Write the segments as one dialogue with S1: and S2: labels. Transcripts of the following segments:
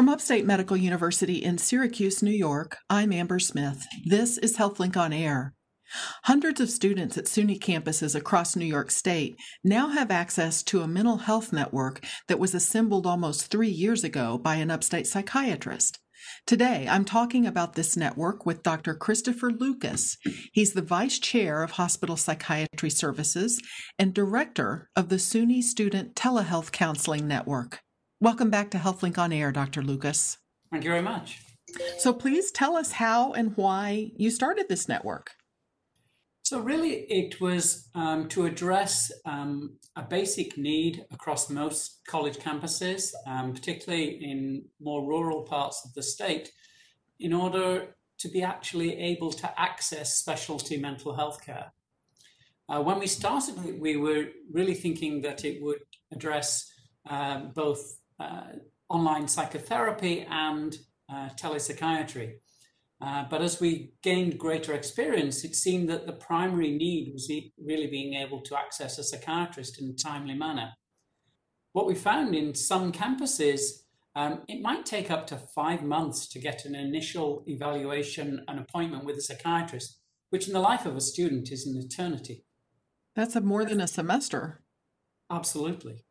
S1: From Upstate Medical University in Syracuse, New York, I'm Amber Smith. This is HealthLink on Air. Hundreds of students at SUNY campuses across New York State now have access to a mental health network that was assembled almost three years ago by an upstate psychiatrist. Today, I'm talking about this network with Dr. Christopher Lucas. He's the Vice Chair of Hospital Psychiatry Services and Director of the SUNY Student Telehealth Counseling Network. Welcome back to HealthLink on Air, Dr. Lucas.
S2: Thank you very much.
S1: So, please tell us how and why you started this network.
S2: So, really, it was um, to address um, a basic need across most college campuses, um, particularly in more rural parts of the state, in order to be actually able to access specialty mental health care. Uh, when we started, we were really thinking that it would address uh, both online psychotherapy and uh, telepsychiatry. Uh, but as we gained greater experience, it seemed that the primary need was really being able to access a psychiatrist in a timely manner. What we found in some campuses, um, it might take up to five months to get an initial evaluation and appointment with a psychiatrist, which in the life of a student is an eternity.
S1: That's a more than a semester.
S2: Absolutely.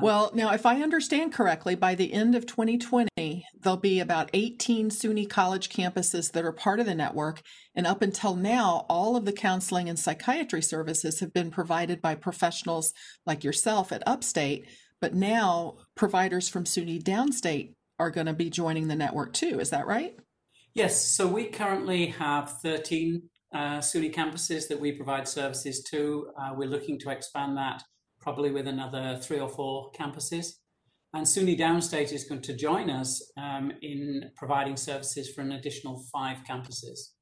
S1: Well, now, if I understand correctly, by the end of 2020, there'll be about 18 SUNY college campuses that are part of the network. And up until now, all of the counseling and psychiatry services have been provided by professionals like yourself at Upstate. But now, providers from SUNY Downstate are going to be joining the network too. Is that right?
S2: Yes. So we currently have 13 uh, SUNY campuses that we provide services to. Uh, we're looking to expand that probably with another three or four campuses. And SUNY Downstate is going to join us um, in providing services for an additional five campuses.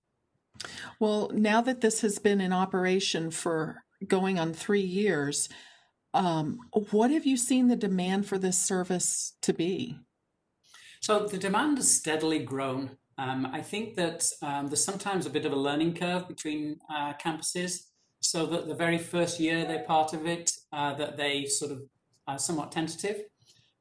S1: Well, now that this has been in operation for going on three years, um, what have you seen the demand for this service to be?
S2: So the demand has steadily grown. Um, I think that um, there's sometimes a bit of a learning curve between uh, campuses so that the very first year they're part of it, uh, that they sort of are somewhat tentative.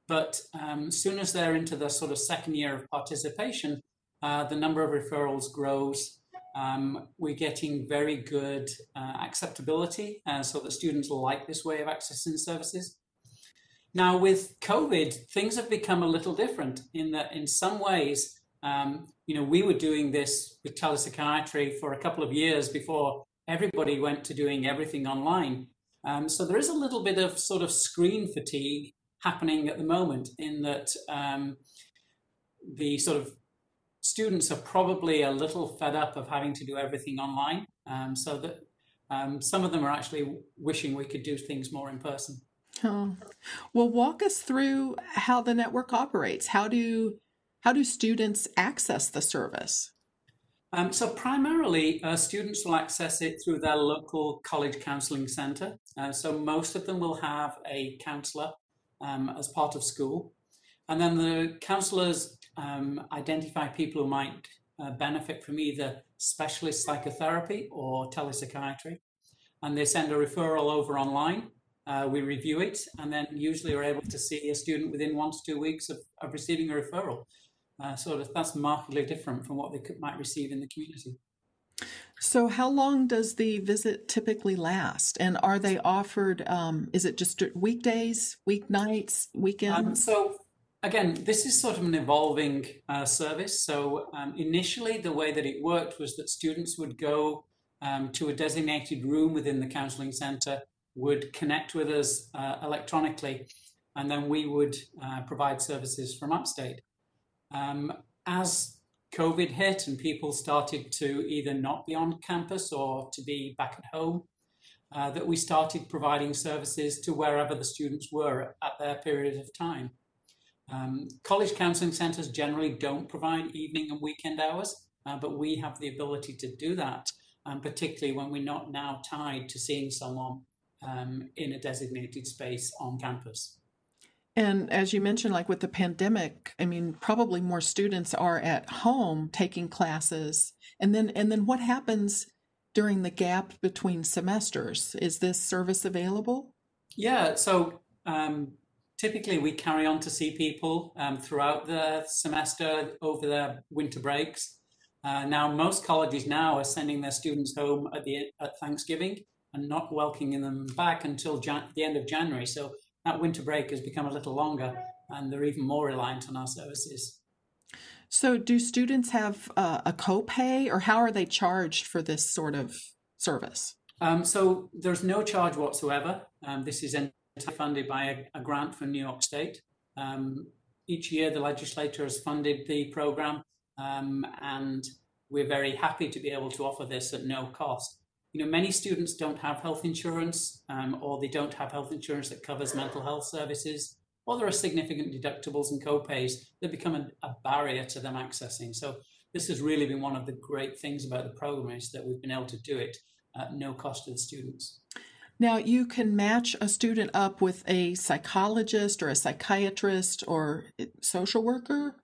S2: But um, as soon as they're into the sort of second year of participation, uh, the number of referrals grows. Um, we're getting very good uh, acceptability, uh, so that students like this way of accessing services. Now, with COVID, things have become a little different in that, in some ways, um, you know, we were doing this with telepsychiatry for a couple of years before everybody went to doing everything online. Um, so there is a little bit of sort of screen fatigue happening at the moment in that um, the sort of students are probably a little fed up of having to do everything online. Um, so that um, some of them are actually wishing we could do things more in person.
S1: Oh. Well, walk us through how the network operates. How do how do students access the service?
S2: Um, so primarily, uh, students will access it through their local college counselling centre. Uh, so most of them will have a counsellor um, as part of school. And then the counsellors um, identify people who might uh, benefit from either specialist psychotherapy or telepsychiatry. And they send a referral over online. Uh, we review it and then usually are able to see a student within one to two weeks of, of receiving a referral. Uh, sort of that's markedly different from what they could, might receive in the community.
S1: So, how long does the visit typically last? And are they offered? Um, is it just weekdays, weeknights, weekends? Um,
S2: so, again, this is sort of an evolving uh, service. So, um, initially, the way that it worked was that students would go um, to a designated room within the counselling centre, would connect with us uh, electronically, and then we would uh, provide services from upstate. Um, as COVID hit and people started to either not be on campus or to be back at home, uh, that we started providing services to wherever the students were at their period of time. Um, college counselling centres generally don't provide evening and weekend hours, uh, but we have the ability to do that, um, particularly when we're not now tied to seeing someone um, in a designated space on campus.
S1: And as you mentioned, like with the pandemic, I mean, probably more students are at home taking classes. And then, and then what happens during the gap between semesters? Is this service available?
S2: Yeah. So um, typically we carry on to see people um, throughout the semester over their winter breaks. Uh, now, most colleges now are sending their students home at the at Thanksgiving and not welcoming them back until Jan- the end of January. So that winter break has become a little longer, and they're even more reliant on our services.
S1: So, do students have uh, a copay, or how are they charged for this sort of service?
S2: Um, so, there's no charge whatsoever. Um, this is funded by a, a, grant from New York State. Um, each year, the legislature has funded the program, um, and we're very happy to be able to offer this at no cost. You know, many students don't have health insurance, um, or they don't have health insurance that covers mental health services or there are significant deductibles and co-pays that become a, a, barrier to them accessing. So this has really been one of the great things about the program is that we've been able to do it at no cost to the students.
S1: Now, you can match a student up with a psychologist or a psychiatrist or social worker?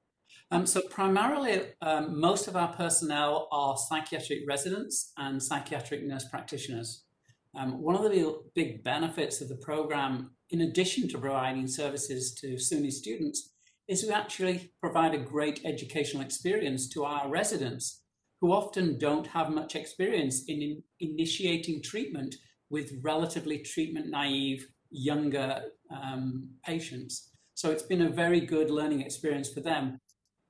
S2: Um, so, primarily, um, most of our personnel are psychiatric residents and psychiatric nurse practitioners. Um, one of the big benefits of the program, in addition to providing services to SUNY students, is we actually provide a great educational experience to our residents who often don't have much experience in, in initiating treatment with relatively treatment naive younger um, patients. So it's been a very good learning experience for them.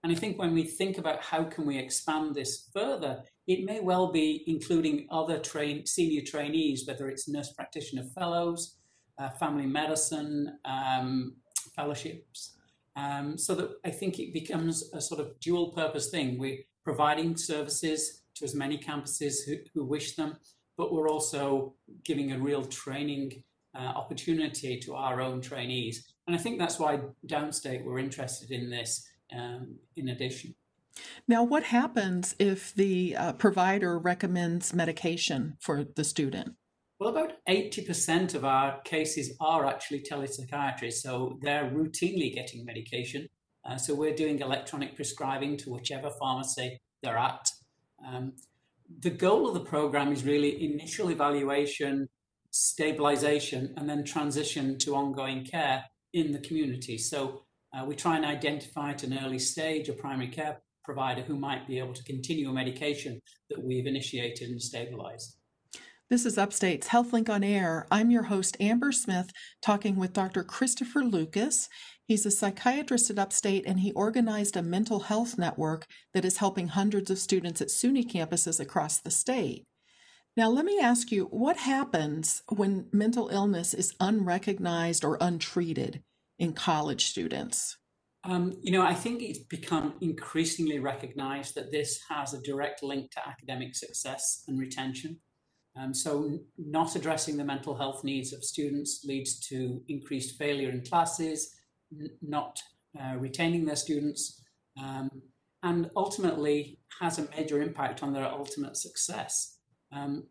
S2: And I think when we think about how can we expand this further, it may well be including other train, senior trainees, whether it's nurse practitioner fellows, uh, family medicine um, fellowships, um, so that I think it becomes a sort of dual purpose thing. We're providing services to as many campuses who, who wish them, but we're also giving a real training uh, opportunity to our own trainees. And I think that's why Downstate were interested in this um, in addition.
S1: Now, what happens if the uh, provider recommends medication for the student?
S2: Well, about 80% of our cases are actually telepsychiatry, so they're routinely getting medication. Uh, so we're doing electronic prescribing to whichever pharmacy they're at. Um, the goal of the program is really initial evaluation, stabilization, and then transition to ongoing care in the community. So uh, we try and identify at an early stage a primary care provider who might be able to continue a medication that we've initiated and stabilized.
S1: This is Upstate's HealthLink on Air. I'm your host, Amber Smith, talking with Dr. Christopher Lucas. He's a psychiatrist at Upstate and he organized a mental health network that is helping hundreds of students at SUNY campuses across the state. Now, let me ask you what happens when mental illness is unrecognized or untreated? In college students?
S2: Um, you know, I think it's become increasingly recognized that this has a direct link to academic success and retention. Um, so, not addressing the mental health needs of students leads to increased failure in classes, n- not uh, retaining their students, um, and ultimately has a major impact on their ultimate success. Um,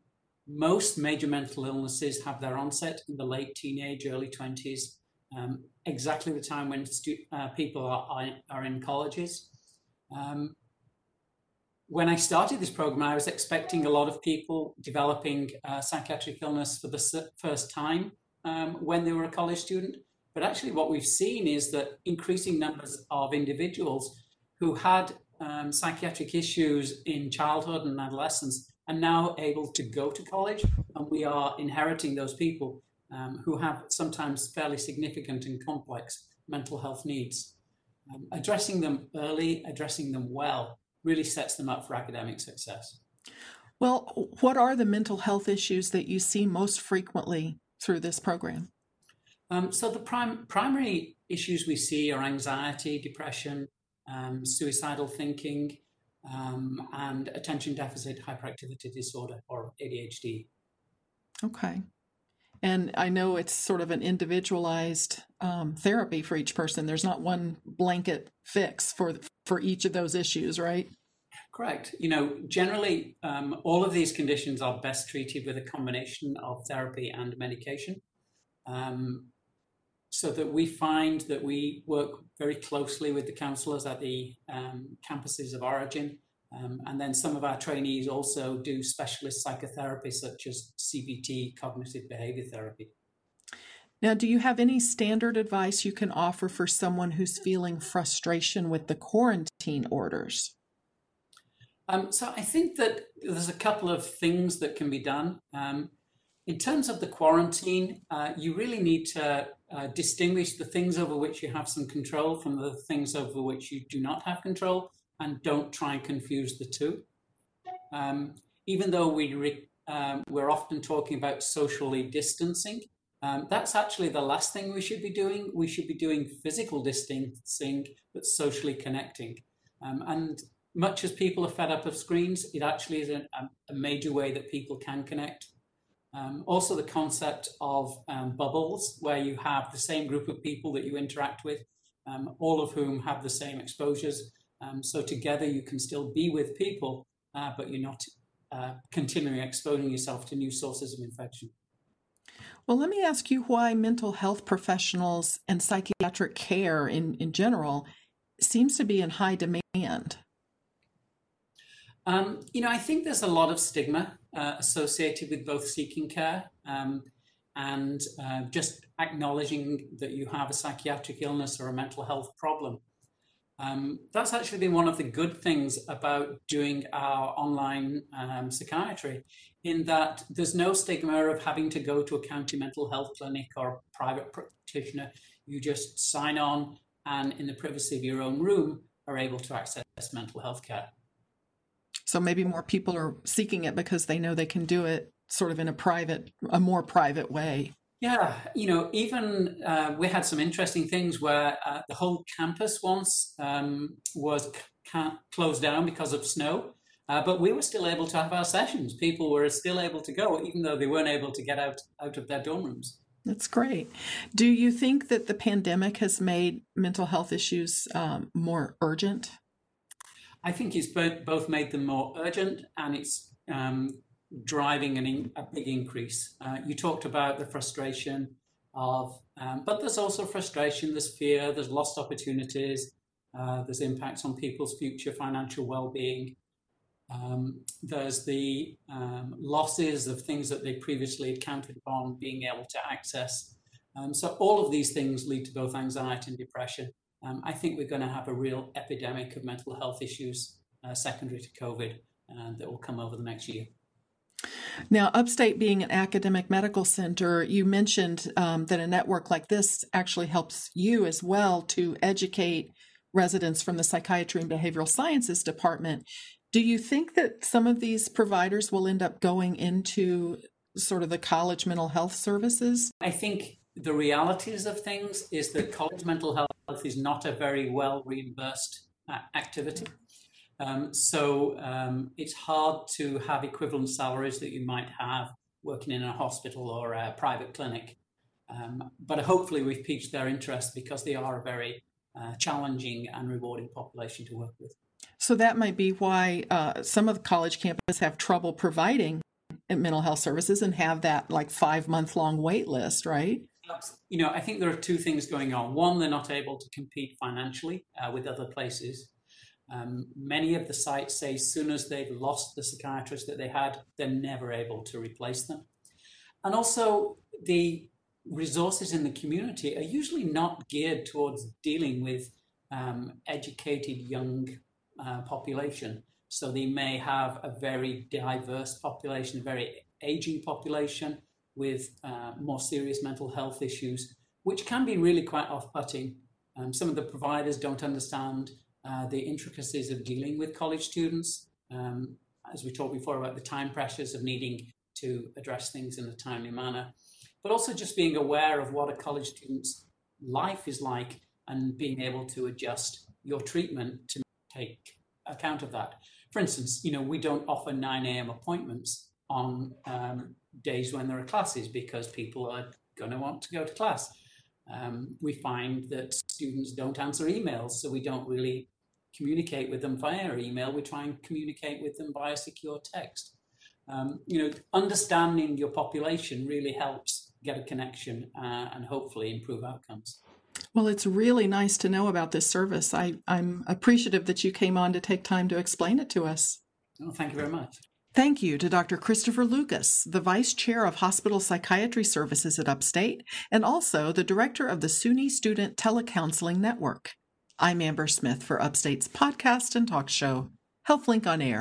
S2: most major mental illnesses have their onset in the late teenage, early 20s, um, exactly the time when stu- uh, people are, are in colleges. Um, when I started this program, I was expecting a lot of people developing uh, psychiatric illness for the first time um, when they were a college student. But actually, what we've seen is that increasing numbers of individuals who had um, psychiatric issues in childhood and adolescence are now able to go to college, and we are inheriting those people um, who have sometimes fairly significant and complex mental health needs. Um, addressing them early, addressing them well, really sets them up for academic success.
S1: Well, what are the mental health issues that you see most frequently through this program?
S2: Um, so, the prim- primary issues we see are anxiety, depression, um, suicidal thinking, um, and attention deficit hyperactivity disorder or ADHD.
S1: Okay. And I know it's sort of an individualized um, therapy for each person. There's not one blanket fix for for each of those issues, right?
S2: Correct. You know, generally, um, all of these conditions are best treated with a combination of therapy and medication. Um, so that we find that we work very closely with the counsellors at the um, campuses of origin um, and then some of our trainees also do specialist psychotherapy, such as CBT, cognitive behavior therapy.
S1: Now, do you have any standard advice you can offer for someone who's feeling frustration with the quarantine orders?
S2: Um, so I think that there's a couple of things that can be done. Um, in terms of the quarantine, uh, you really need to uh, distinguish the things over which you have some control from the things over which you do not have control, and don't try and confuse the two. Um, even though we re- um, we're often talking about socially distancing, um, that's actually the last thing we should be doing. We should be doing physical distancing, but socially connecting. Um, and much as people are fed up of screens, it actually is a, a major way that people can connect. Um, also, the concept of um, bubbles, where you have the same group of people that you interact with, um, all of whom have the same exposures. Um, so together you can still be with people, uh, but you're not uh, continually exposing yourself to new sources of infection.
S1: Well, let me ask you why mental health professionals and psychiatric care in, in general seems to be in high demand.
S2: Um, you know, I think there's a lot of stigma uh, associated with both seeking care um, and uh, just acknowledging that you have a psychiatric illness or a mental health problem. Um, that's actually been one of the good things about doing our online um, psychiatry, in that there's no stigma of having to go to a county mental health clinic or a private practitioner. You just sign on and, in the privacy of your own room, are able to access mental health care.
S1: So maybe more people are seeking it because they know they can do it sort of in a private, a more private way.
S2: Yeah, you know, even uh, we had some interesting things where uh, the whole campus once um, was closed down because of snow, uh, but we were still able to have our sessions. People were still able to go, even though they weren't able to get out out of their dorm rooms.
S1: That's great. Do you think that the pandemic has made mental health issues um, more urgent?
S2: I think it's both, both made them more urgent and it's um, driving an a big increase. Uh, you talked about the frustration of, um, but there's also frustration, there's fear, there's lost opportunities, uh, there's impacts on people's future financial well-being. Um, there's the um, losses of things that they previously had counted on being able to access. Um, so all of these things lead to both anxiety and depression um, I think we're going to have a real epidemic of mental health issues uh, secondary to COVID uh, that will come over the next year.
S1: Now, Upstate being an academic medical center, you mentioned um, that a network like this actually helps you as well to educate residents from the psychiatry and behavioral sciences department. Do you think that some of these providers will end up going into sort of the college mental health services?
S2: I think the realities of things is that college mental health is not a very well reimbursed uh, activity. Um, so um, it's hard to have equivalent salaries that you might have working in a hospital or a private clinic. Um, but hopefully we've piqued their interest because they are a very uh, challenging and rewarding population to work with.
S1: So that might be why uh, some of the college campuses have trouble providing mental health services and have that like five month long wait list, right?
S2: you know, I think there are two things going on. One, they're not able to compete financially uh, with other places. Um, many of the sites say as soon as they've lost the psychiatrist that they had, they're never able to replace them. And also, the resources in the community are usually not geared towards dealing with um, educated young uh, population. So they may have a very diverse population, a very aging population, with uh, more serious mental health issues, which can be really quite off putting. Um, some of the providers don't understand uh, the intricacies of dealing with college students. Um, as we talked before about the time pressures of needing to address things in a timely manner, but also just being aware of what a college student's life is like and being able to adjust your treatment to take account of that. For instance, you know, we don't offer 9 a.m. appointments on um, days when there are classes because people are going to want to go to class. Um, we find that students don't answer emails, so we don't really communicate with them via email. We try and communicate with them via secure text. Um, you know, understanding your population really helps get a connection uh, and hopefully improve outcomes.
S1: Well, it's really nice to know about this service. I, I'm appreciative that you came on to take time to explain it to us.
S2: Oh, thank you very much.
S1: Thank you to Dr. Christopher Lucas, the Vice Chair of Hospital Psychiatry Services at Upstate, and also the Director of the SUNY Student Telecounseling Network. I'm Amber Smith for Upstate's podcast and talk show, HealthLink on Air.